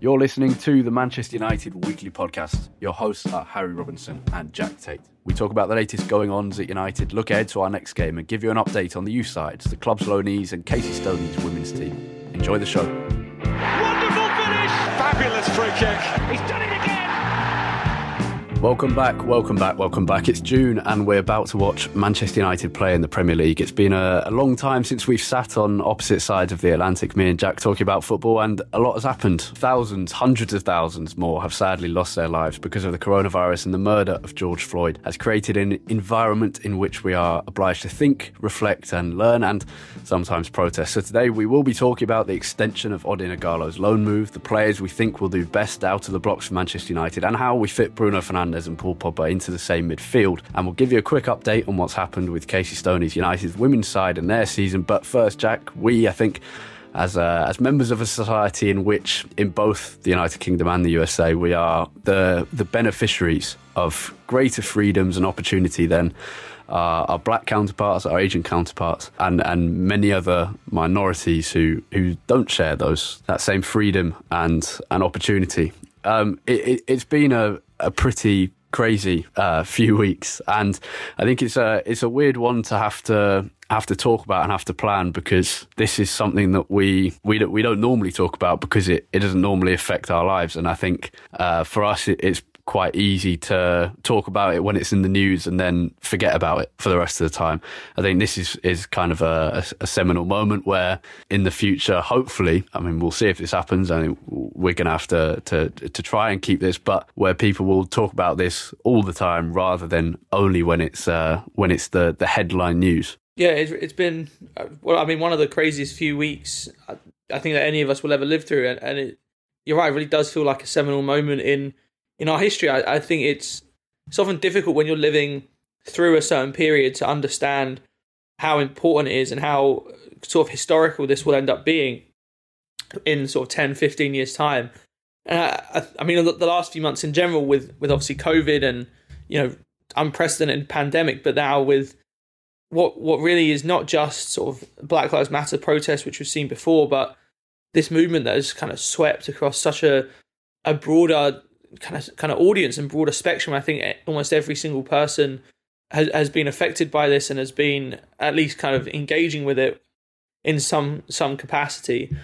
You're listening to the Manchester United Weekly Podcast. Your hosts are Harry Robinson and Jack Tait. We talk about the latest going ons at United, look ahead to our next game, and give you an update on the youth sides, the club's loanees, and Casey Stoney's women's team. Enjoy the show. Wonderful finish! Fabulous free kick. He's done it again! Welcome back, welcome back, welcome back. It's June and we're about to watch Manchester United play in the Premier League. It's been a, a, long time since we've sat on opposite sides of the Atlantic, me and Jack talking about football, and a lot has happened. Thousands, hundreds of thousands more have sadly lost their lives because of the coronavirus, and the murder of George Floyd has created an environment in which we are obliged to think, reflect, and learn, and sometimes protest. So today we will be talking about the extension of Odion Ighalo's loan move, the players we think will do best out of the blocks for Manchester United, and how we fit Bruno Fernandes and Paul Pogba into the same midfield. And we'll give you a quick update on what's happened with Casey Stoney's United women's side and their season. But first, Jack, we, I think, as uh, as members of a society in which, in both the United Kingdom and the USA, we are the the beneficiaries of greater freedoms and opportunity than uh, our black counterparts, our Asian counterparts, and, and many other minorities who, who don't share those that same freedom and and opportunity. Um, it, has it, been a, a pretty crazy uh, few weeks, and I think it's a it's a weird one to have to have to talk about and have to plan because this is something that we we don't, we don't normally talk about because it, it doesn't normally affect our lives, and I think uh, for us it, it's quite easy to talk about it when it's in the news and then forget about it for the rest of the time. I think this is, is kind of a, a, a seminal moment where in the future, hopefully, I mean, we'll see if this happens. I we're going to have to, to, to try and keep this, but where people will talk about this all the time rather than only when it's, uh, when it's the, the headline news. Yeah, it's, it's been, uh, well, I mean, one of the craziest few weeks I think that any of us will ever live through. And, and it, you're right, it really does feel like a seminal moment in in our history, I, I think it's it's often difficult when you're living through a certain period to understand how important it is and how sort of historical this will end up being in sort of 10, 15 years' time. And I, I mean, the last few months in general, with with obviously COVID and you know unprecedented pandemic, but now with what what really is not just sort of Black Lives Matter protests, which we've seen before, but this movement that has kind of swept across such a a broader kind of kind of audience and broader spectrum. I think almost every single person has has been affected by this and has been at least kind of engaging with it in some some capacity.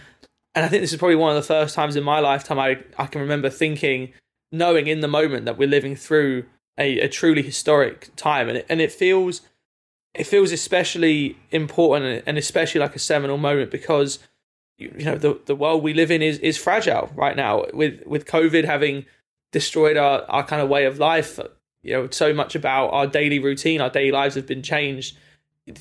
And I think this is probably one of the first times in my lifetime I, I can remember thinking, knowing in the moment that we're living through a, a truly historic time, and it, and it feels it feels especially important and especially like a seminal moment because you know the the world we live in is is fragile right now with with COVID having destroyed our, our kind of way of life. You know, so much about our daily routine, our daily lives have been changed,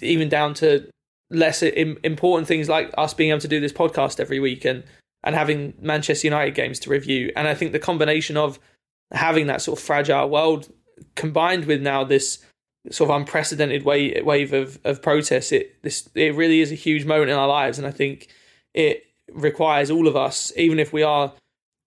even down to less important things like us being able to do this podcast every week and and having Manchester United games to review. And I think the combination of having that sort of fragile world combined with now this sort of unprecedented wave wave of of protests, it this it really is a huge moment in our lives. And I think it requires all of us, even if we are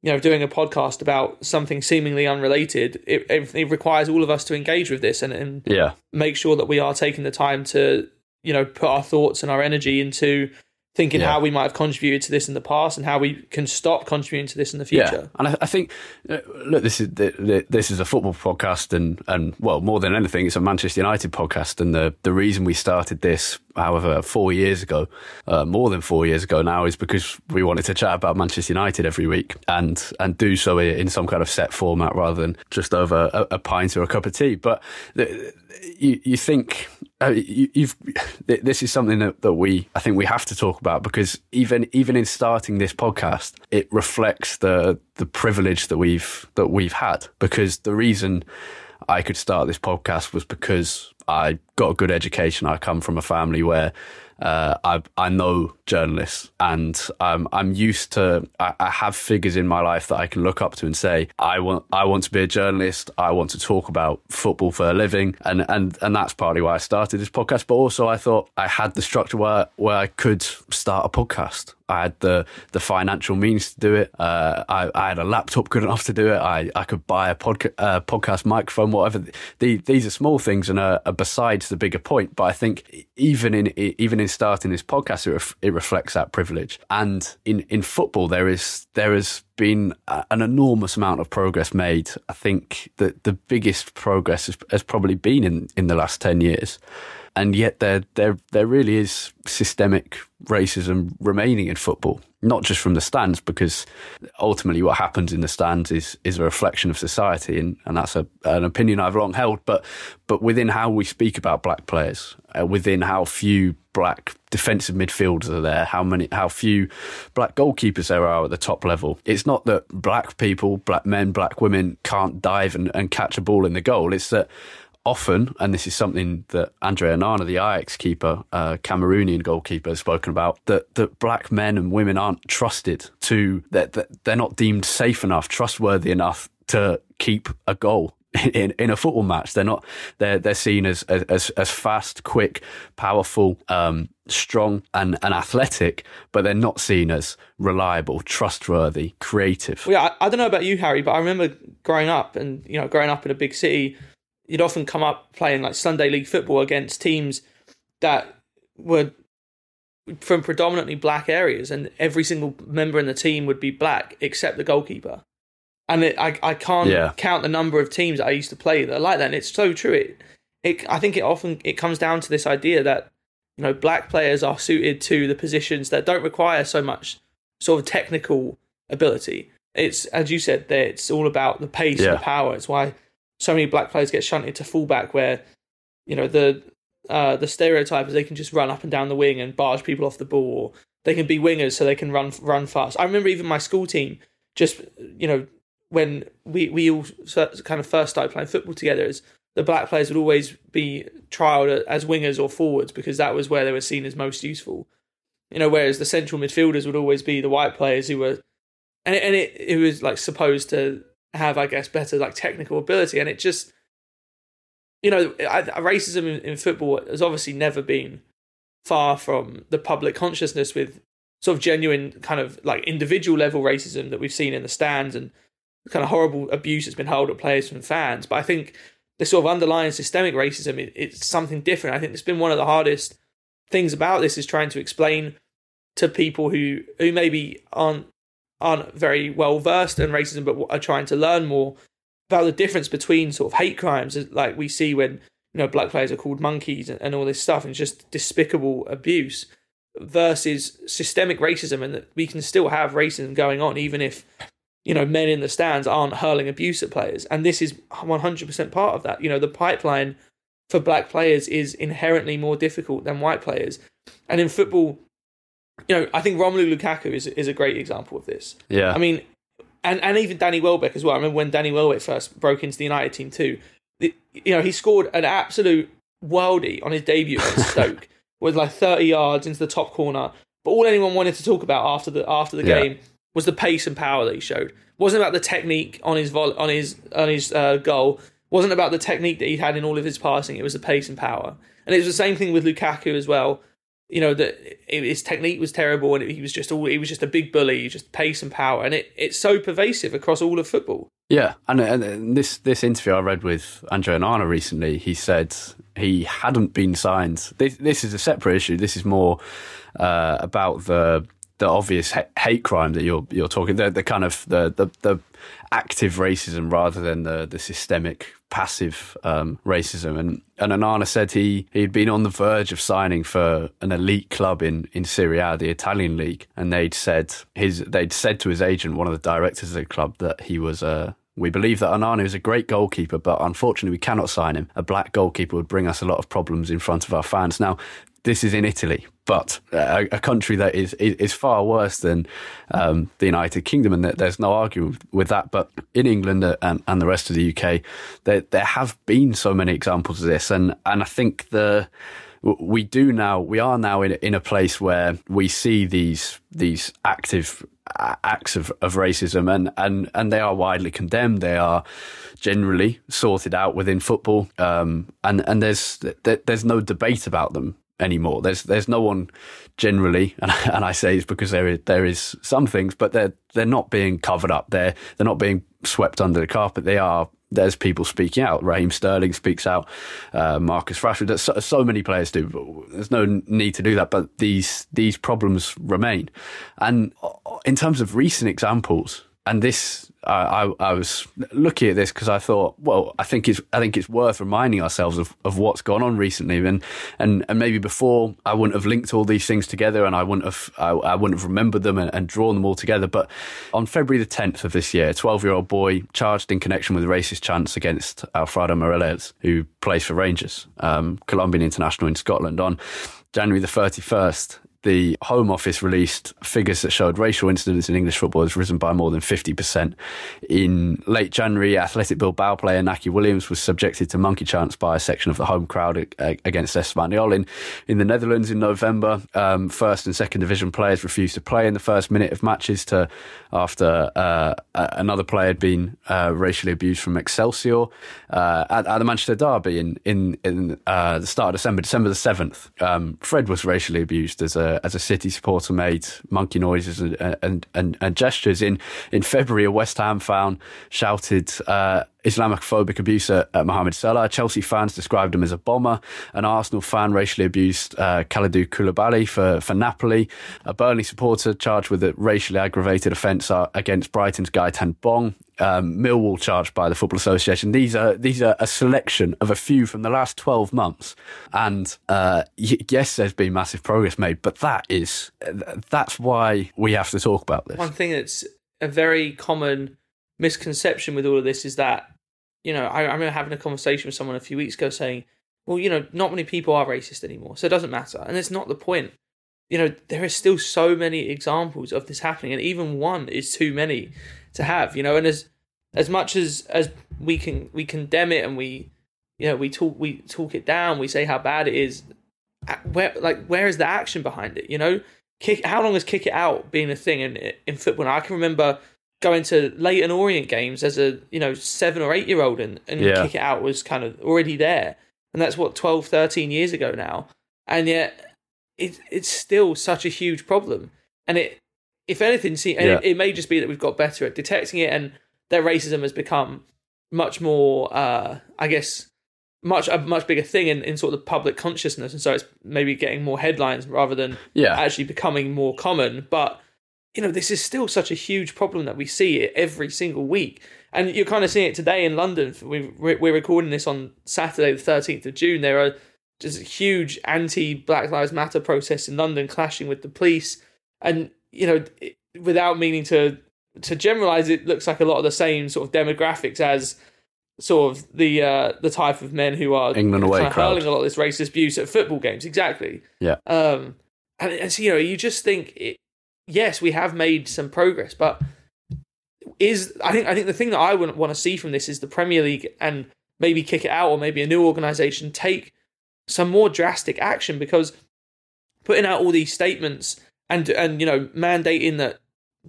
you know, doing a podcast about something seemingly unrelated, it, it, it requires all of us to engage with this and, and yeah. make sure that we are taking the time to, you know, put our thoughts and our energy into thinking Yeah. how we might have contributed to this in the past and how we can stop contributing to this in the future. Yeah, and I, I think uh, look, this is th- th- this is a football podcast, and and well, more than anything, it's a Manchester United podcast. And the the reason we started this, however, four years ago, uh, more than four years ago now, is because we wanted to chat about Manchester United every week and and do so in some kind of set format rather than just over a, a pint or a cup of tea. But the, you you think uh, you, you've this is something that, that we I think we have to talk about because even even in starting this podcast, it reflects the the privilege that we've that we've had because the reason I could start this podcast was because I got a good education. I come from a family where uh, I I know journalists, and um, I'm used to. I, I have figures in my life that I can look up to and say, I want I want to be a journalist. I want to talk about football for a living, and and and that's partly why I started this podcast. But also, I thought I had the structure where where I could start a podcast. I had the the financial means to do it. Uh, I, I had a laptop good enough to do it. I, I could buy a podca- uh, podcast microphone, whatever. The, these are small things and are, are besides the bigger point. But I think even in even in starting this podcast, it, ref- it reflects that privilege. And in, in football, there is there has been an enormous amount of progress made. I think that the biggest progress has, has probably been in, in the last ten years and yet there there there really is systemic racism remaining in football not just from the stands because ultimately what happens in the stands is is a reflection of society and, and that's a, an opinion I've long held but but within how we speak about black players uh, within how few black defensive midfielders are there how many how few black goalkeepers there are at the top level it's not that black people black men black women can't dive and, and catch a ball in the goal. It's that often, and this is something that Andre Onana, the Ajax keeper, uh, Cameroonian goalkeeper, has spoken about, that, that black men and women aren't trusted to, that, that they're not deemed safe enough, trustworthy enough to keep a goal. In, in a football match, they're not. They're they're seen as as as fast, quick, powerful, um, strong, and, and athletic, but they're not seen as reliable, trustworthy, creative. Well, yeah, I, I don't know about you, Harry, but I remember growing up and you know growing up in a big city, you'd often come up playing like Sunday league football against teams that were from predominantly black areas, and every single member in the team would be black except the goalkeeper. And it, I I can't Yeah. count the number of teams that I used to play that are like that, and it's so true. It it I think it often it comes down to this idea that you know black players are suited to the positions that don't require so much sort of technical ability. It's as you said there, it's all about the pace and the power. It's why so many black players get shunted to fullback, where you know the uh, the stereotype is they can just run up and down the wing and barge people off the ball, or they can be wingers so they can run run fast. I remember even my school team, just you know when we we all kind of first started playing football together, is the black players would always be trialed as wingers or forwards because that was where they were seen as most useful. You know, whereas the central midfielders would always be the white players who were, and it, and it, it was like supposed to have, I guess, better like technical ability, and it just, you know, I, racism in, in football has obviously never been far from the public consciousness with sort of genuine kind of like individual level racism that we've seen in the stands and kind of horrible abuse that's been hurled at players from fans. But I think the sort of underlying systemic racism it, it's something different. I think it's been one of the hardest things about this is trying to explain to people who who maybe aren't aren't very well versed in racism but are trying to learn more about the difference between sort of hate crimes like we see when you know black players are called monkeys and, and all this stuff and just despicable abuse versus systemic racism and that we can still have racism going on even if you know men in the stands aren't hurling abuse at players. And this is 100% part of that. You know the pipeline for black players is inherently more difficult than white players. And in football you know i think romelu lukaku is, is a great example of this Yeah, I mean, and, and even Danny Welbeck as well. I remember when Danny Welbeck first broke into the United team too. The, you know, he scored an absolute worldie on his debut against Stoke, with like 30 yards into the top corner. But all anyone wanted to talk about after the after the Yeah. game was the pace and power that he showed. wasn't about the technique on his vol- on his on his uh, goal. wasn't about the technique that he had in all of his passing. It was the pace and power. And it was the same thing with Lukaku as well. You know that his technique was terrible and he was just all he was just a big bully, just pace and power, and it, it's so pervasive across all of football. Yeah, and, and this this interview I read with Andre Onana recently, he said he hadn't been signed. This this is a separate issue. This is more uh, about the the obvious hate crime that you're you're talking the the kind of the the, the active racism rather than the the systemic passive um, racism and and Onana said he he'd been on the verge of signing for an elite club in in Serie A the Italian league and they'd said his they'd said to his agent one of the directors of the club that he was a we believe that Onana is a great goalkeeper, but unfortunately we cannot sign him. A black goalkeeper would bring us a lot of problems in front of our fans. Now, this is in Italy, but a, a country that is, is, is far worse than um, the United Kingdom, and there's no argument with that. But in England and, and the rest of the UK, there there have been so many examples of this, and and I think the we do now we are now in in a place where we see these these active acts of, of racism and, and and they are widely condemned. They are generally sorted out within football um, and and there's there's no debate about them anymore. There's there's no one generally, and, and I say it's because there is there is some things, but they're they're not being covered up. They're they're not being swept under the carpet. They are. There's people speaking out. Raheem Sterling speaks out. Uh, Marcus Rashford. So, so, many players do. There's no need to do that, but these these problems remain. And in terms of recent examples, and this I, I, was looking at this because I thought, well, I think it's I think it's worth reminding ourselves of, of what's gone on recently, and and and maybe before I wouldn't have linked all these things together, and I wouldn't have I, I wouldn't have remembered them and, and, drawn them all together. But on February the tenth of this year, a twelve year old boy charged in connection with racist chants against Alfredo Morelos, who plays for Rangers, um, Colombian international in Scotland, on January the 31st, the Home Office released figures that showed racial incidents in English football has risen by more than 50%. In late January, Athletic Bilbao player Iñaki Williams was subjected to monkey chants by a section of the home crowd against Espanyol. In, in the Netherlands in November, um, first and second division players refused to play in the first minute of matches to after uh, another player had been uh, racially abused from Excelsior. Uh, at, at, the Manchester Derby in, in, in uh, the start of December, December the 7th, um, Fred was racially abused as a as a City supporter made monkey noises and and, and, and gestures. In in February, a West Ham fan shouted uh, Islamophobic abuse at, at Mohamed Salah. Chelsea fans described him as a bomber. An Arsenal fan racially abused uh, Kalidou Koulibaly for, for Napoli. A Burnley supporter charged with a racially aggravated offence uh, against Brighton's Gaëtan Bong. Um, Millwall charged by the Football Association. These are these are a selection of a few from the last twelve months, and uh, yes, there's been massive progress made, but that is that's why we have to talk about this. One thing that's a very common misconception with all of this is that you know, I, I remember having a conversation with someone a few weeks ago saying, well, you know, not many people are racist anymore, so it doesn't matter. And it's not the point. You know, there are still so many examples of this happening, and even one is too many to have. You know, and as as much as as we can we condemn it and we you know we talk we talk it down, we say how bad it is. Uh, where like where is the action behind it? You know, kick. How long has kick it out been a thing in in football? I can remember going to Leyton Orient games as a you know seven or eight year old and, and yeah. kick it out was kind of already there and that's what 12 13 years ago now and yet it, it's still such a huge problem and it if anything see yeah. it, it, may just be that we've got better at detecting it and that racism has become much more uh, i guess much a much bigger thing in, in sort of the public consciousness and so it's maybe getting more headlines rather than yeah. actually becoming more common but you know, this is still such a huge problem that we see it every single week. And you're kind of seeing it today in London. We're recording this on Saturday, the 13th of June. There are just a huge anti Black Lives Matter protest in London clashing with the police. And, you know, without meaning to to generalize, it looks like a lot of the same sort of demographics as sort of the uh, the type of men who are England away kind of hurling a lot of this racist abuse at football games. Exactly. Yeah. Um, and, and so, you know, you just think it, yes, we have made some progress, but is I think I think the thing that I would want to see from this is the Premier League and maybe kick it out or maybe a new organisation take some more drastic action because putting out all these statements and and you know mandating that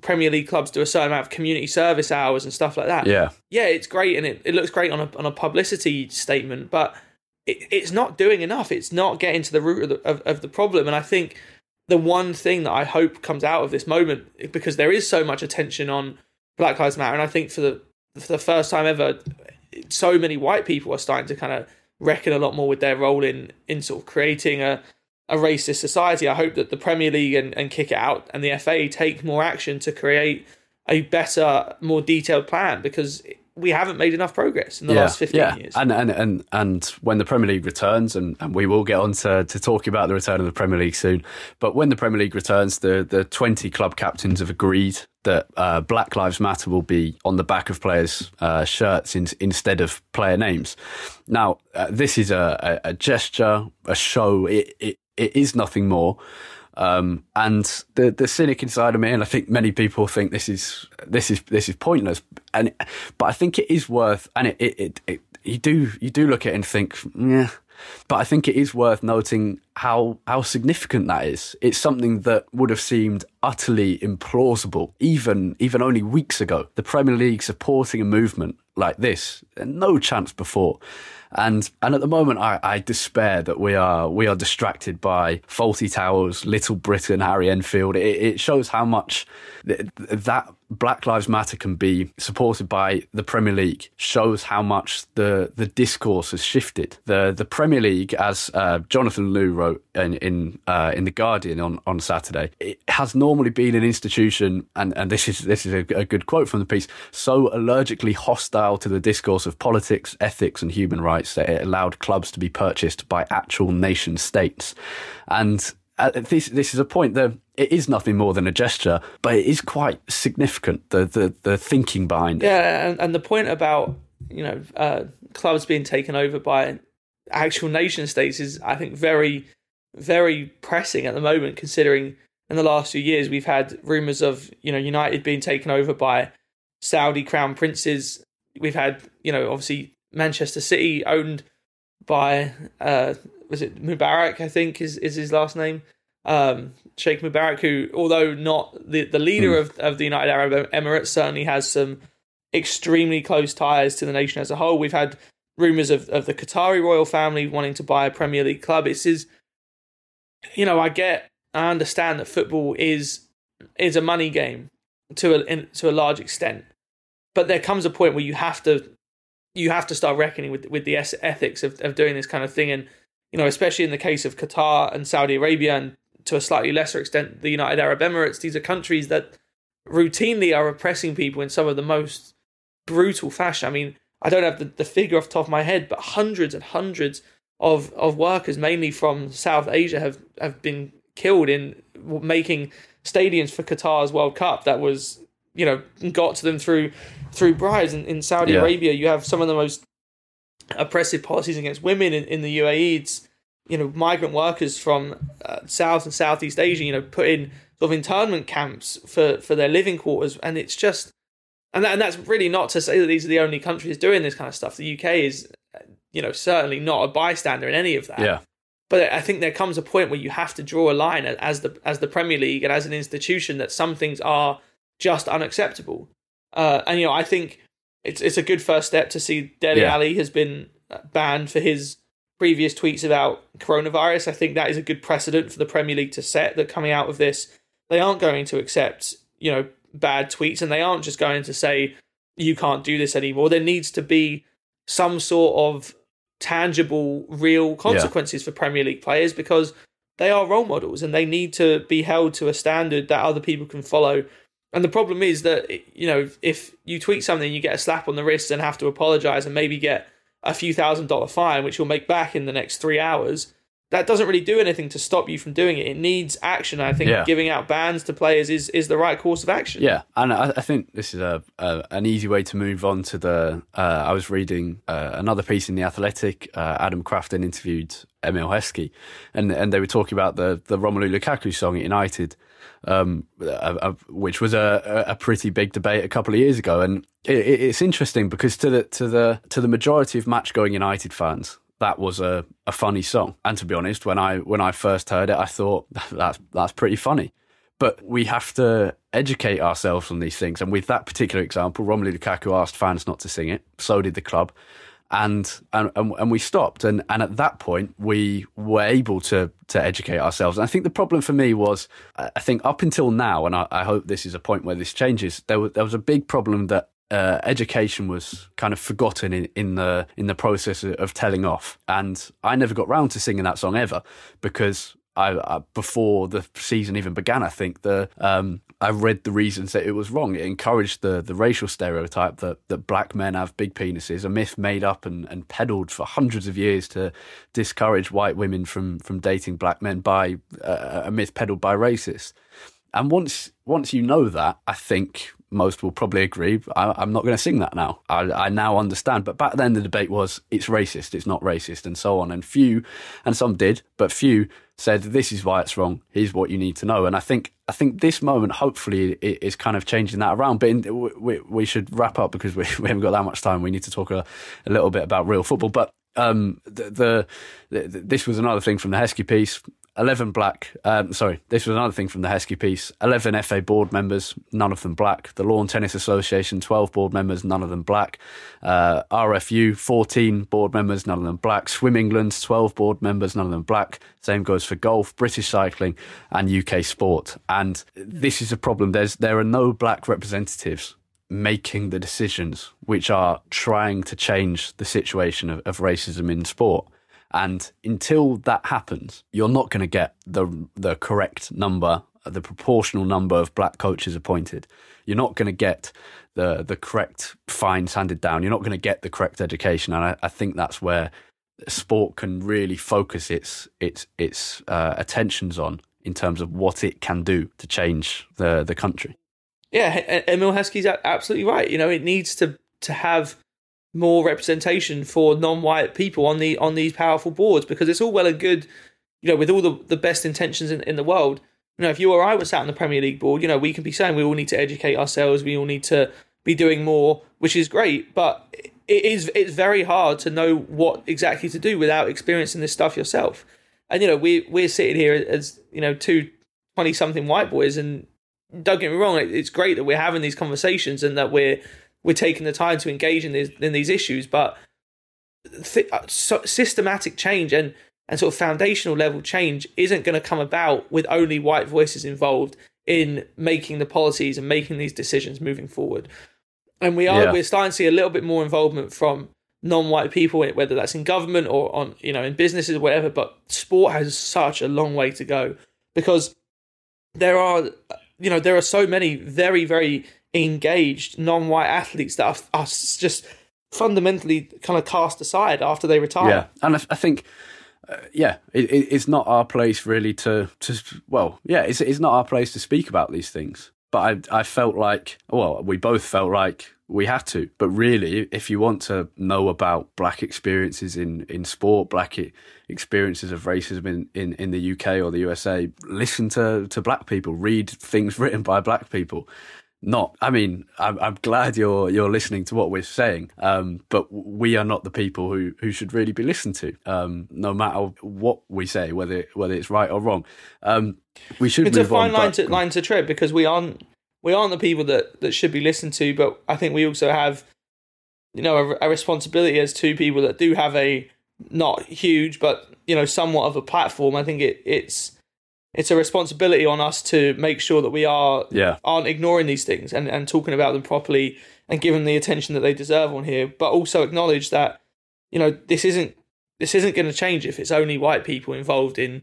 Premier League clubs do a certain amount of community service hours and stuff like that. Yeah, yeah, it's great and it, it looks great on a on a publicity statement, but it, it's not doing enough. It's not getting to the root of the, of, of the problem. And I think the one thing that I hope comes out of this moment, because there is so much attention on Black Lives Matter, and I think for the for the first time ever, so many white people are starting to kind of reckon a lot more with their role in in sort of creating a a racist society. I hope that the Premier League and, and Kick It Out and the FA take more action to create a better, more detailed plan because we haven't made enough progress in the yeah, last 15 yeah. years. And, and and and when the Premier League returns, and, and we will get on to, to talking about the return of the Premier League soon, but when the Premier League returns, the, the 20 club captains have agreed that uh, Black Lives Matter will be on the back of players' uh, shirts in, instead of player names. Now, uh, this is a, a, a, gesture, a show, it, it, it is nothing more. Um, and the the cynic inside of me, and I think many people think this is this is this is pointless. And but I think it is worth, and it it, it, it you do you do look at it and think, yeah. But I think it is worth noting how how significant that is. It's something that would have seemed utterly implausible even even only weeks ago. The Premier League supporting a movement like this, no chance before. And and at the moment, I, I despair that we are we are distracted by Fawlty Towers, Little Britain, Harry Enfield. It, it shows how much th- that Black Lives Matter can be supported by the Premier League. Shows how much the the discourse has shifted. The the Premier League, as uh, Jonathan Liew wrote in in, uh, in the Guardian on, on Saturday, it has normally been an institution, and, and this is this is a, a good quote from the piece, so allergically hostile to the discourse of politics, ethics, and human rights that it allowed clubs to be purchased by actual nation states. And uh, this this is a point that it is nothing more than a gesture, but it is quite significant. The the, the thinking behind it. Yeah, and, and the point about you know uh, clubs being taken over by actual nation states is, I think, very very pressing at the moment, considering in the last few years we've had rumours of you know United being taken over by Saudi crown princes. We've had you know obviously Manchester City, owned by uh, was it Mubarak? I think is is his last name. Um, Sheikh Mubarak, who although not the the leader mm. of of the United Arab Emirates, certainly has some extremely close ties to the nation as a whole. We've had rumors of of the Qatari royal family wanting to buy a Premier League club. It's is you know I get I understand that football is is a money game to a in, to a large extent, but there comes a point where you have to you have to start reckoning with with the ethics of, of doing this kind of thing, and you know, especially in the case of Qatar and Saudi Arabia, and to a slightly lesser extent, the United Arab Emirates. These are countries that routinely are oppressing people in some of the most brutal fashion. I mean, I don't have the, the figure off the top of my head, but hundreds and hundreds of of workers, mainly from South Asia, have have been killed in making stadiums for Qatar's World Cup. That was you know got to them through through bribes. In, in Saudi yeah. Arabia, you have some of the most oppressive policies against women in, in the UAE. It's, you know, migrant workers from uh, South and Southeast Asia, you know, put in sort of internment camps for, for their living quarters. And it's just, and, that, and that's really not to say that these are the only countries doing this kind of stuff. The UK is, you know, certainly not a bystander in any of that. Yeah. But I think there comes a point where you have to draw a line as the as the Premier League and as an institution that some things are just unacceptable. Uh, and you know, I think it's it's a good first step to see Dele yeah. Alli has been banned for his previous tweets about coronavirus. I think that is a good precedent for the Premier League to set that coming out of this, they aren't going to accept you know bad tweets, and they aren't just going to say you can't do this anymore. There needs to be some sort of tangible, real consequences yeah. for Premier League players because they are role models and they need to be held to a standard that other people can follow and the problem is that you know if you tweet something, you get a slap on the wrist and have to apologize and maybe get a few thousand dollar fine, which you'll make back in the next three hours. That doesn't really do anything to stop you from doing it. It needs action. I think yeah. giving out bans to players is, is the right course of action. Yeah, and I, I think this is a, a, an easy way to move on to the. Uh, I was reading uh, another piece in the Athletic. Uh, Adam Crafton interviewed Emile Heskey, and and they were talking about the the Romelu Lukaku song at United, um, which was a, a pretty big debate a couple of years ago. And it, it's interesting because to the to the to the majority of match going United fans, that was a, a funny song. And to be honest, when I when I first heard it, I thought that's that's pretty funny. But we have to educate ourselves on these things. And with that particular example, Romelu Lukaku asked fans not to sing it. So did the club. And and and we stopped. And and at that point we were able to to educate ourselves. And i think the problem for me was i think up until now and i, I hope this is a point where this changes there was there was a big problem that uh, education was kind of forgotten in, in the in the process of telling off, and I never got round to singing that song ever because I, I, before the season even began, I think the um, I read the reasons that it was wrong. It encouraged the the racial stereotype that that black men have big penises, a myth made up and, and peddled for hundreds of years to discourage white women from from dating black men by uh, a myth peddled by racists. And once once you know that, I think most will probably agree. I, am not going to sing that now. I, I, now understand. But back then, the debate was it's racist, it's not racist, and so on. And few, and some did, but few said this is why it's wrong. Here's what you need to know. And I think I think this moment, hopefully, is kind of changing that around. But in, we, we should wrap up because we, we haven't got that much time. We need to talk a, a little bit about real football. But um, the, the, the, this was another thing from the Heskey piece. 11 black, um, sorry, this was another thing from the Heskey piece. 11 FA board members, none of them black. The Lawn Tennis Association, 12 board members, none of them black. Uh, RFU, 14 board members, none of them black. Swim England, 12 board members, none of them black. Same goes for golf, British cycling, and UK sport. And this is a problem. There's, there are no black representatives making the decisions which are trying to change the situation of, of racism in sport. And until that happens, you're not going to get the the correct number, the proportional number of black coaches appointed. You're not going to get the the correct fines handed down. You're not going to get the correct education, and I, I, think that's where sport can really focus its its its uh, attentions on in terms of what it can do to change the the country. Yeah, Emile Heskey's absolutely right. You know, it needs to to have more representation for non-white people on the on these powerful boards because it's all well and good, you know, with all the, the best intentions in, in the world. You know, if you or I were sat on the Premier League board, you know, we can be saying we all need to educate ourselves, we all need to be doing more, which is great, but it is it's very hard to know what exactly to do without experiencing this stuff yourself. And you know, we we're sitting here as you know two 20 something white boys and don't get me wrong, it's great that we're having these conversations and that we're we're taking the time to engage in these in these issues. But th- uh, so systematic change and and sort of foundational level change isn't going to come about with only white voices involved in making the policies and making these decisions moving forward. And we are yeah. we're starting to see a little bit more involvement from non-white people, whether that's in government or on you know in businesses or whatever. But sport has such a long way to go because there are you know there are so many very very engaged non-white athletes that are, are just fundamentally kind of cast aside after they retire. Yeah, and I, I think. Uh, yeah, it, it, it's not our place really to, to well, yeah, it's, it's not our place to speak about these things. But I, I felt like, well, we both felt like we had to. But really, if you want to know about black experiences in, in sport, black experiences of racism in, in, in the UK or the USA, listen to, to black people, read things written by black people not. I mean, I'm, I'm glad you're you're listening to what we're saying, um, but we are not the people who, who should really be listened to, um, no matter what we say, whether whether it's right or wrong. Um, we should. It's a fine on, line but... to line to tread because we aren't we aren't the people that that should be listened to, but I think we also have, you know, a, a responsibility as two people that do have a not huge, but you know, somewhat of a platform. I think it it's it's a responsibility on us to make sure that we are yeah. aren't ignoring these things and, and talking about them properly and giving them the attention that they deserve on here, but also acknowledge that you know this isn't this isn't going to change if it's only white people involved in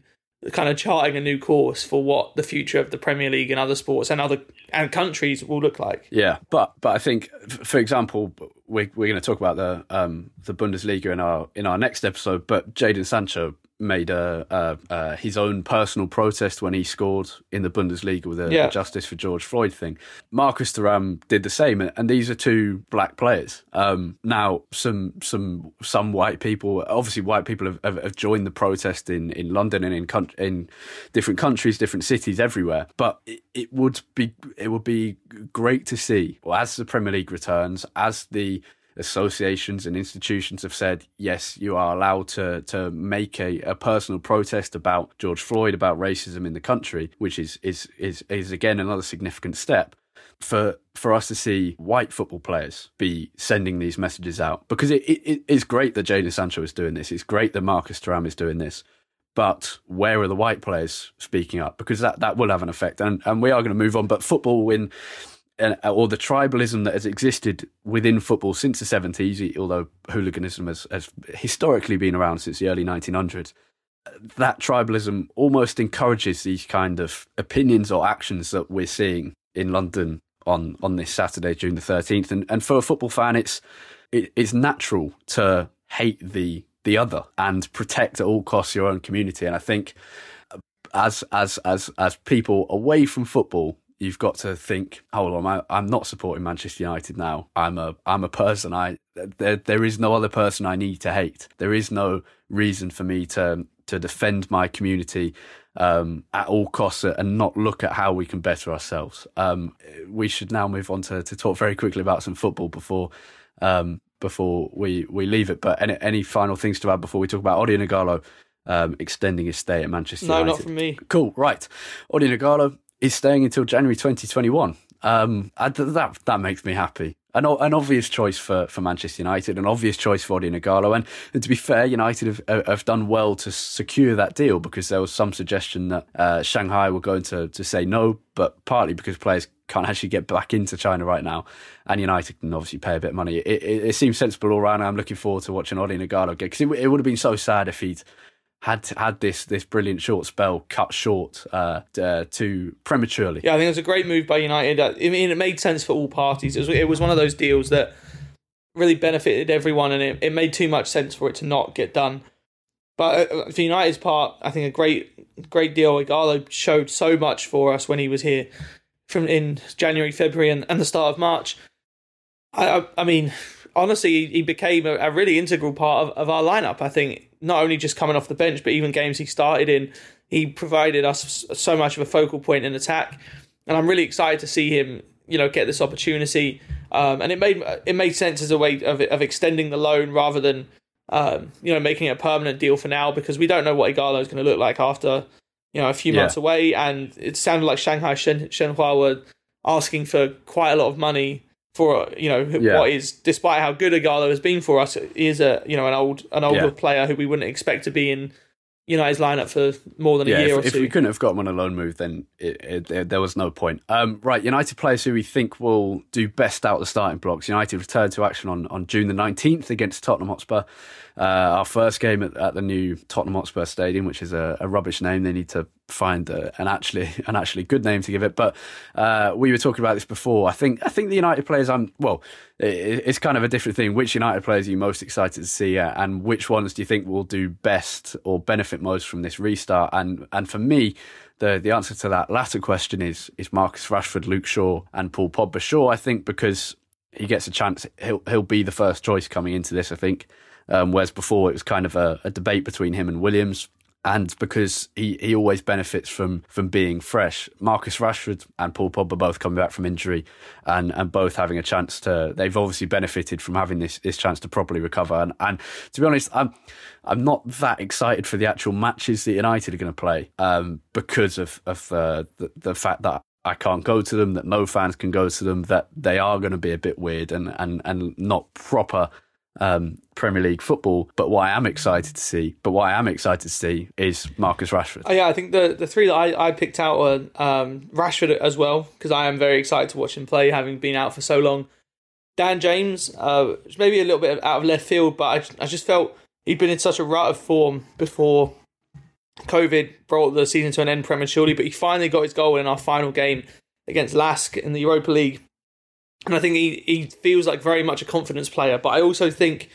kind of charting a new course for what the future of the Premier League and other sports and other and countries will look like. Yeah, but but I think, for example, we're we're going to talk about the um the Bundesliga in our in our next episode. But Jadon Sancho made a, a, a, his own personal protest when he scored in the Bundesliga with a, yeah. justice for George Floyd thing. Marcus Thuram did the same, and these are two black players. Um, now, some some some white people, obviously, white people have, have, have, joined the protest in, in London and in in different countries, different cities, everywhere. But it, it would be it would be great to see, well, as the Premier League returns, as the associations and institutions have said, yes, you are allowed to, to make a, a personal protest about George Floyd, about racism in the country, which is, is, is, is again another significant step. for for us to see white football players be sending these messages out because it, it, it's great that Jadon Sancho is doing this. It's great that Marcus Thuram is doing this. But where are the white players speaking up? Because that, that will have an effect. And, and we are going to move on. But football, in, Uh, or the tribalism that has existed within football since the 70s, although hooliganism has, has historically been around since the early 1900s, uh, that tribalism almost encourages these kind of opinions or actions that we're seeing in London on on this Saturday, June the thirteenth. And and for a football fan, it's it, it's natural to hate the the other and protect at all costs your own community. And I think uh, as as as as people away from football, you've got to think, hold on, I, am not supporting Manchester United now. I'm a I'm a person. I there there is no other person I need to hate. There is no reason for me to to defend my community um, at all costs and not look at how we can better ourselves. Um, we should now move on to, to talk very quickly about some football before um, before we, we leave it. But any, any final things to add before we talk about Odion Ighalo um, extending his stay at Manchester no, United? No, not from me. Cool, right. Odion Ighalo is staying until January 2021. Um, that that makes me happy an, an obvious choice for, for Manchester United, an obvious choice for Odion Ighalo. And, and to be fair, United have, have done well to secure that deal because there was some suggestion that uh, Shanghai were going to, to say no, but partly because players can't actually get back into China right now, and United can obviously pay a bit of money. It, it, it seems sensible all round. I'm looking forward to watching Odion Ighalo get because it, it would have been so sad if he'd had had this this brilliant short spell cut short uh, uh, too prematurely. Yeah, I think it was a great move by United. I mean, it made sense for all parties. It was, it was one of those deals that really benefited everyone, and it, it made too much sense for it to not get done. But uh, for United's part, I think a great great deal. Ighalo showed so much for us when he was here from in January, February, and, and the start of March. I, I, I mean, honestly, he became a, a really integral part of, of our lineup. I think not only just coming off the bench, but even games he started in, he provided us so much of a focal point in attack. And I'm really excited to see him, you know, get this opportunity. Um, and it made it made sense as a way of of extending the loan rather than um, you know making it a permanent deal for now because we don't know what Ighalo is going to look like after you know a few yeah. months away. And it sounded like Shanghai Shen, Shenhua were asking for quite a lot of money for you know yeah. what is despite how good Ighalo has been for us, he is a you know an old an older yeah. player who we wouldn't expect to be in United's lineup for more than a year if, or two. If we couldn't have got him on a loan move, then it, it, it, there was no point. Um, right, United players who we think will do best out the starting blocks. United return to action on, on June the 19th against Tottenham Hotspur. Uh, our first game at, at, the new Tottenham Hotspur Stadium, which is a, a rubbish name. They need to find a, an actually an actually good name to give it. But uh, we were talking about this before. I think I think the United players. I'm well. It, it's kind of a different thing. Which United players are you most excited to see, uh, and which ones do you think will do best or benefit most from this restart? And and for me. The, the answer to that latter question is is Marcus Rashford, Luke Shaw, and Paul Pogba. Shaw, I think, because he gets a chance, he'll he'll be the first choice coming into this. I think. Um, whereas before it was kind of a, a debate between him and Williams and because he, he always benefits from from being fresh. Marcus Rashford and Paul Pogba both coming back from injury and, and both having a chance to they've obviously benefited from having this this chance to properly recover and, and to be honest I'm I'm not that excited for the actual matches that United are going to play um, because of of uh, the, the fact that I can't go to them, that no fans can go to them, that they are going to be a bit weird and, and, and not proper um, Premier League football. But what I am excited to see, but what I am excited to see is Marcus Rashford. Oh, yeah, I think the the three that I, I picked out are um, Rashford as well because I am very excited to watch him play, having been out for so long. Dan James, uh, maybe a little bit out of left field, but I, I just felt he'd been in such a rut of form before COVID brought the season to an end prematurely. But he finally got his goal in our final game against LASK in the Europa League and I think he, he feels like very much a confidence player. But I also think,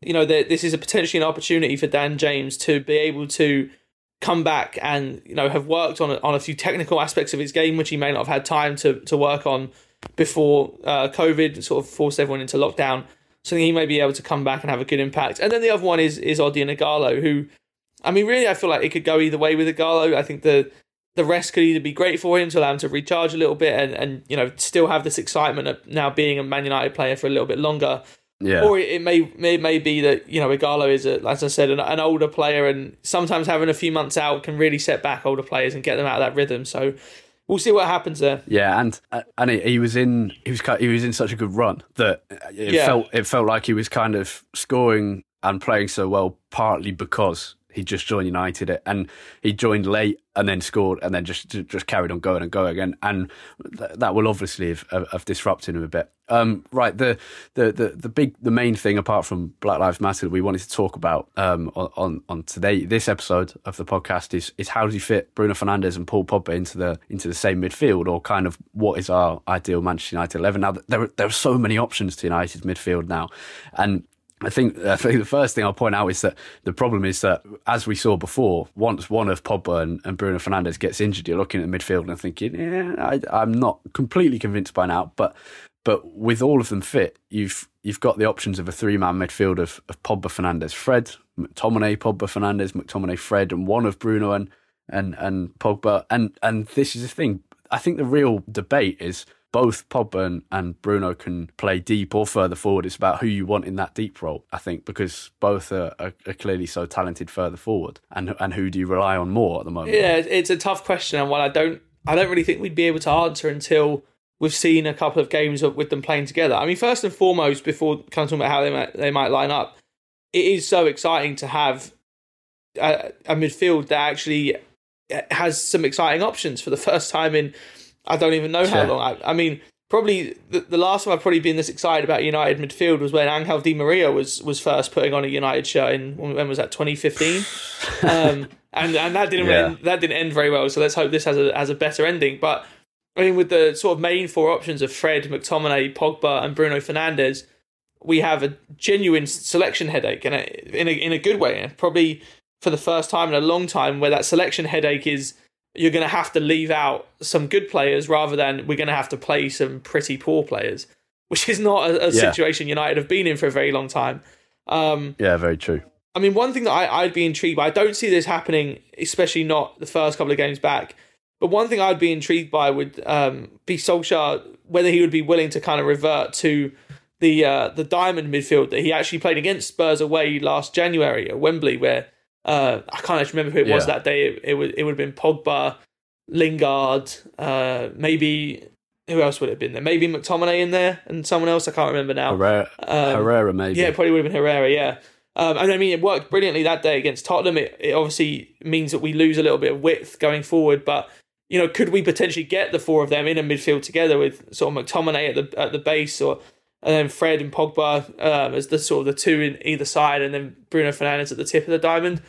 you know, that this is a potentially an opportunity for Dan James to be able to come back and you know have worked on a, on a few technical aspects of his game, which he may not have had time to to work on before uh, COVID sort of forced everyone into lockdown. So he may be able to come back and have a good impact. And then the other one is is Odion Ighalo, who, I mean, really, I feel like it could go either way with Ighalo. I think the the rest could either be great for him to allow him to recharge a little bit and, and you know still have this excitement of now being a Man United player for a little bit longer. Yeah. Or it may it may be that you know Ighalo is a, as I said an, an, older player and sometimes having a few months out can really set back older players and get them out of that rhythm. So we'll see what happens there. Yeah, and uh, and he, he was in he was he was in such a good run that it Yeah. felt it felt like he was kind of scoring and playing so well partly because he just joined United and he joined late and then scored and then just just carried on going and going and and th- that will obviously have, have, disrupted him a bit. Um, right, the, the the the big the main thing apart from Black Lives Matter that we wanted to talk about um, on, on on today this episode of the podcast is is how do you fit Bruno Fernandes and Paul Pogba into the into the same midfield or kind of what is our ideal Manchester United eleven? Now there are- there are so many options to United's midfield now, and I think I think the first thing I'll point out is that the problem is that as we saw before, once one of Pogba and, and Bruno Fernandes gets injured, you're looking at the midfield and thinking, yeah, I, I'm not completely convinced by now, but but with all of them fit, you've you've got the options of a three man midfield of, of Pogba, Fernandes, Fred, McTominay, Pogba, Fernandes, McTominay, Fred, and one of Bruno and and and Pogba, and and this is the thing. I think the real debate is both Pogba and, Bruno can play deep or further forward. It's about who you want in that deep role, I think, because both are, are, are clearly so talented further forward. And and who do you rely on more at the moment? Yeah, it's a tough question, and one I don't, I don't really think we'd be able to answer until we've seen a couple of games with them playing together. I mean, first and foremost, before kind of talking about how they might, they might line up, it is so exciting to have a, a midfield that actually has some exciting options for the first time in I don't even know how long. I, I mean, probably the, the last time I've probably been this excited about United midfield was when Angel Di Maria was was first putting on a United shirt in when when was that 2015, um, and and that didn't Yeah. end, that didn't end very well. So let's hope this has a has a better ending. But I mean, with the sort of main four options of Fred, McTominay, Pogba, and Bruno Fernandes, we have a genuine selection headache, and in a in a good way, and probably for the first time in a long time, where that selection headache is you're going to have to leave out some good players rather than we're going to have to play some pretty poor players, which is not a, a Yeah. situation United have been in for a very long time. Um, Yeah, very true. I mean, one thing that I, I'd be intrigued by, I don't see this happening, especially not the first couple of games back. But one thing I'd be intrigued by would um, be Solskjaer, whether he would be willing to kind of revert to the uh, the diamond midfield that he actually played against Spurs away last January at Wembley, where uh, I can't actually remember who it was that day. It, it would it would have been Pogba, Lingard, uh, maybe who else would it have been there? Maybe McTominay in there and someone else I can't remember now. Herrera, Um, Herrera maybe. Yeah, probably would have been Herrera. Yeah, um, and I mean it worked brilliantly that day against Tottenham. It, it obviously means that we lose a little bit of width going forward, but you know, could we potentially get the four of them in a midfield together with sort of McTominay at the at the base, or and then Fred and Pogba um, as the sort of the two in either side, and then Bruno Fernandes at the tip of the diamond.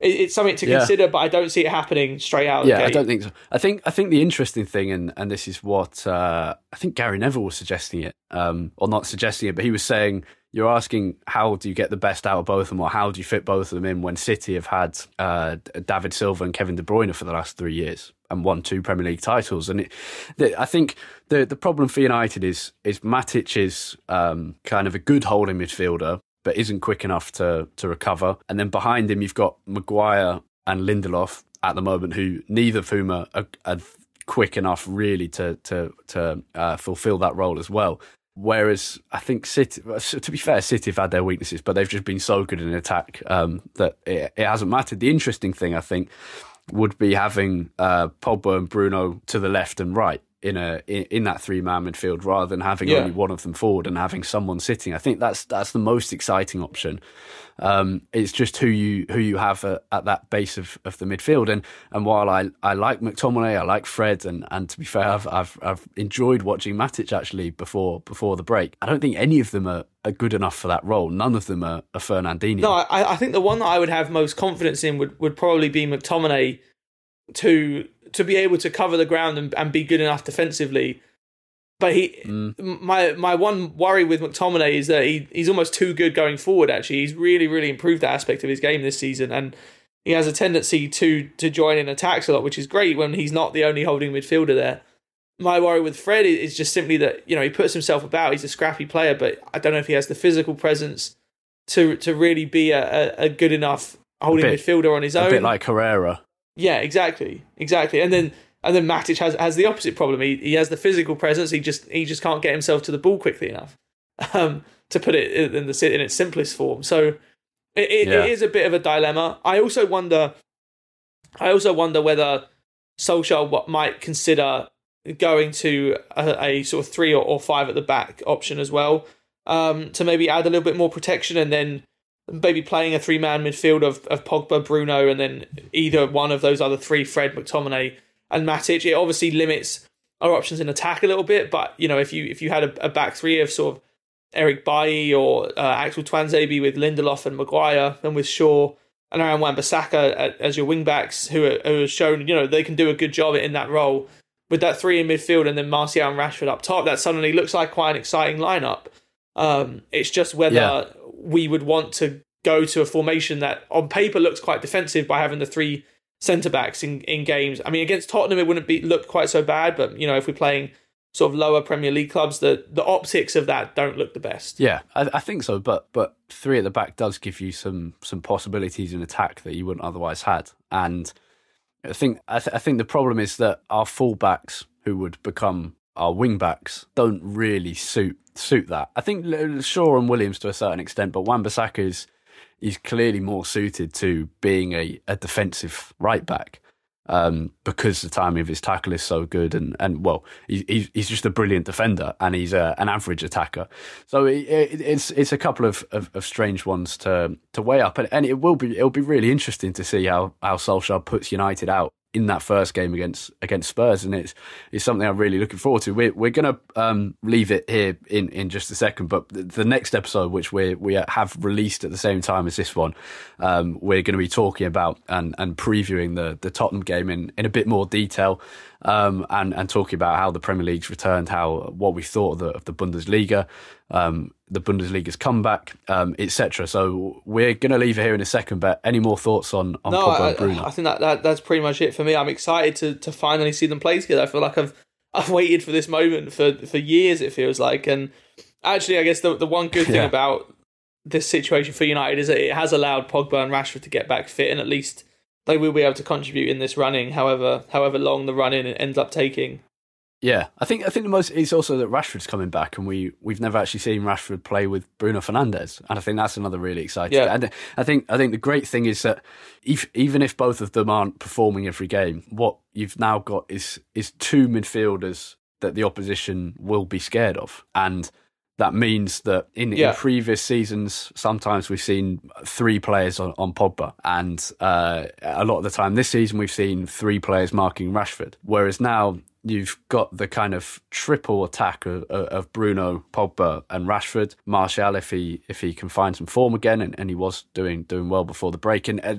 It, it's something to Yeah. consider, but I don't see it happening straight out. of the Yeah, I don't think so. I think I think the interesting thing, and and this is what uh, I think Gary Neville was suggesting it, um, or not suggesting it, but he was saying you're asking how do you get the best out of both of them, or how do you fit both of them in when City have had uh, David Silva and Kevin De Bruyne for the last three years and won two Premier League titles, and it, the, I think the the problem for United is is Matic is um, kind of a good holding midfielder. But isn't quick enough to to recover, and then behind him you've got Maguire and Lindelof at the moment, who neither of whom are, are, are quick enough really to to to uh, fulfil that role as well. Whereas I think City, to be fair, City have had their weaknesses, but they've just been so good in attack um, that it, it hasn't mattered. The interesting thing, I think, would be having uh, Pogba and Bruno to the left and right in a in, in that three man midfield rather than having Yeah. only one of them forward and having someone sitting. I think that's that's the most exciting option. Um, it's just who you who you have at, at that base of, of the midfield. And and while I, I like McTominay, I like Fred, and, and to be fair, I've, I've I've enjoyed watching Matic actually before before the break. I don't think any of them are, are good enough for that role. None of them are, are Fernandinho. No, I, I think the one that I would have most confidence in would, would probably be McTominay to to be able to cover the ground and, and be good enough defensively. But he, mm. my my one worry with McTominay is that he he's almost too good going forward. Actually, he's really really improved that aspect of his game this season, and he has a tendency to to join in attacks a lot, which is great when he's not the only holding midfielder there. My worry with Fred is just simply that you know he puts himself about. He's a scrappy player, but I don't know if he has the physical presence to to really be a, a, a good enough holding bit- midfielder on his a own. bit like Herrera. Yeah, exactly, exactly. And then and then Matic has has the opposite problem. He he has the physical presence. He just he just can't get himself to the ball quickly enough. Um, to put it in the in its simplest form. So it, it, Yeah. it is a bit of a dilemma. I also wonder. I also wonder whether Solskjaer what might consider going to a, a sort of three or, or, five at the back option as well um, to maybe add a little bit more protection and then maybe playing a three man midfield of, of Pogba, Bruno, and then either one of those other three, Fred, McTominay, and Matic. It obviously limits our options in attack a little bit, but you know if you if you had a, a back three of sort of Eric Bailly or uh, Axel Tuanzebe with Lindelof and Maguire, and with Shaw and Aaron Wan-Bissaka as your wing backs, who are, who have shown you know they can do a good job in that role. With that three in midfield and then Martial and Rashford up top, that suddenly looks like quite an exciting lineup. Um, it's just whether yeah. We would want to go to a formation that on paper looks quite defensive by having the three centre backs in, in games. I mean, against Tottenham, it wouldn't be look quite so bad, but you know, if we're playing sort of lower Premier League clubs, the the optics of that don't look the best. Yeah, I, I, think so. But but three at the back does give you some some possibilities in attack that you wouldn't otherwise had. And I think I, th- I think the problem is that our fullbacks who would become our wing backs don't really suit suit that. I think Shaw and Williams to a certain extent, but Wan-Bissaka is is clearly more suited to being a, a defensive right back um, because the timing of his tackle is so good, and and well, he's he's just a brilliant defender, and he's a, an average attacker. So it, it, it's it's a couple of, of, of, strange ones to to weigh up, and, and it will be it'll be really interesting to see how how Solskjaer puts United out in that first game against against Spurs, and it's it's something I'm really looking forward to. We're we're gonna um, leave it here in, in just a second, but the, the, next episode, which we we have released at the same time as this one, um, we're going to be talking about and and previewing the the Tottenham game in in a bit more detail um, and and talking about how the Premier League's returned, how what we thought of the, of the Bundesliga, um, the Bundesliga's comeback, um, etc. So we're going to leave it here in a second. But any more thoughts on on no, Pogba I, and Bruno? I think that, that that's pretty much it for me. I'm excited to to finally see them play together. I feel like I've I've waited for this moment for for years. It feels like, and actually, I guess the the one good thing yeah. about this situation for United is that it has allowed Pogba and Rashford to get back fit and at least they will be able to contribute in this running, however however long the run in ends up taking. Yeah, I think I think the most is also that Rashford's coming back, and we we've never actually seen Rashford play with Bruno Fernandes, and I think that's another really exciting. Yeah. and I think I think the great thing is that if, even if both of them aren't performing every game, what you've now got is is two midfielders that the opposition will be scared of, and that means that in, yeah. in, previous seasons, sometimes we've seen three players on, on Pogba, and uh, a lot of the time this season we've seen three players marking Rashford. Whereas now you've got the kind of triple attack of, of, Bruno, Pogba, and Rashford. Martial, if he if he can find some form again, and, and he was doing doing well before the break, and uh,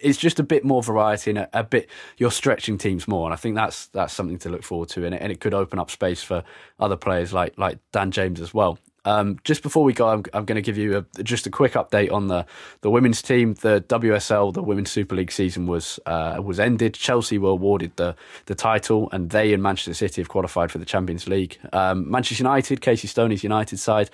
it's just a bit more variety and a, a, bit you're stretching teams more, and I think that's that's something to look forward to, and it, and it could open up space for other players like like Dan James as well. Um, just before we go, I'm, I'm going to give you a, just a quick update on the, the women's team. The WSL, the Women's Super League season was uh, was ended. Chelsea were awarded the the title, and they and Manchester City have qualified for the Champions League. Um, Manchester United, Casey Stoney's United side,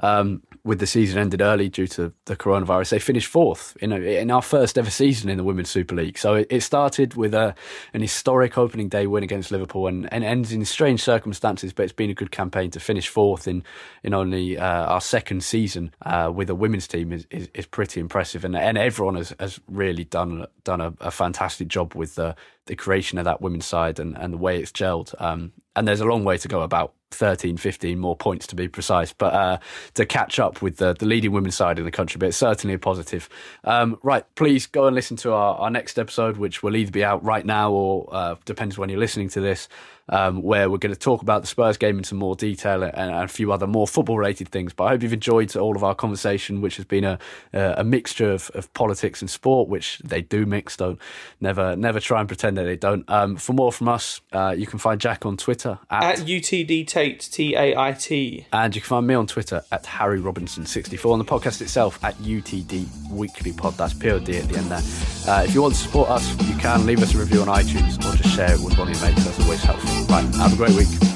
um, with the season ended early due to the coronavirus, they finished fourth in, a, in our first ever season in the Women's Super League. So it, it started with a, an historic opening day win against Liverpool and, and ends in strange circumstances, but it's been a good campaign to finish fourth in, in only uh, our second season uh, with a women's team is, is, is, pretty impressive. And, and everyone has, has really done, done a, a fantastic job with the, the creation of that women's side and, and the way it's gelled. Um, and there's a long way to go about 13, 15 more points to be precise, but uh, to catch up with the, the leading women's side in the country, but it's certainly a positive. Um, right, please go and listen to our, our next episode, which will either be out right now or uh, depends when you're listening to this um, where we're going to talk about the Spurs game in some more detail and, and a few other more football related things. But I hope you've enjoyed all of our conversation, which has been a, a mixture of, of politics and sport, which they do mix. Don't never never try and pretend that they don't. Um, for more from us, uh, you can find Jack on Twitter at, at UTD Tait T A I T, and you can find me on Twitter at Harry Robinson sixty four, and the podcast itself at UTD Weekly Pod. That's P O D at the end there. Uh, if you want to support us, you can leave us a review on iTunes or just share it with one of your mates. That's always helpful. Right, have a great week.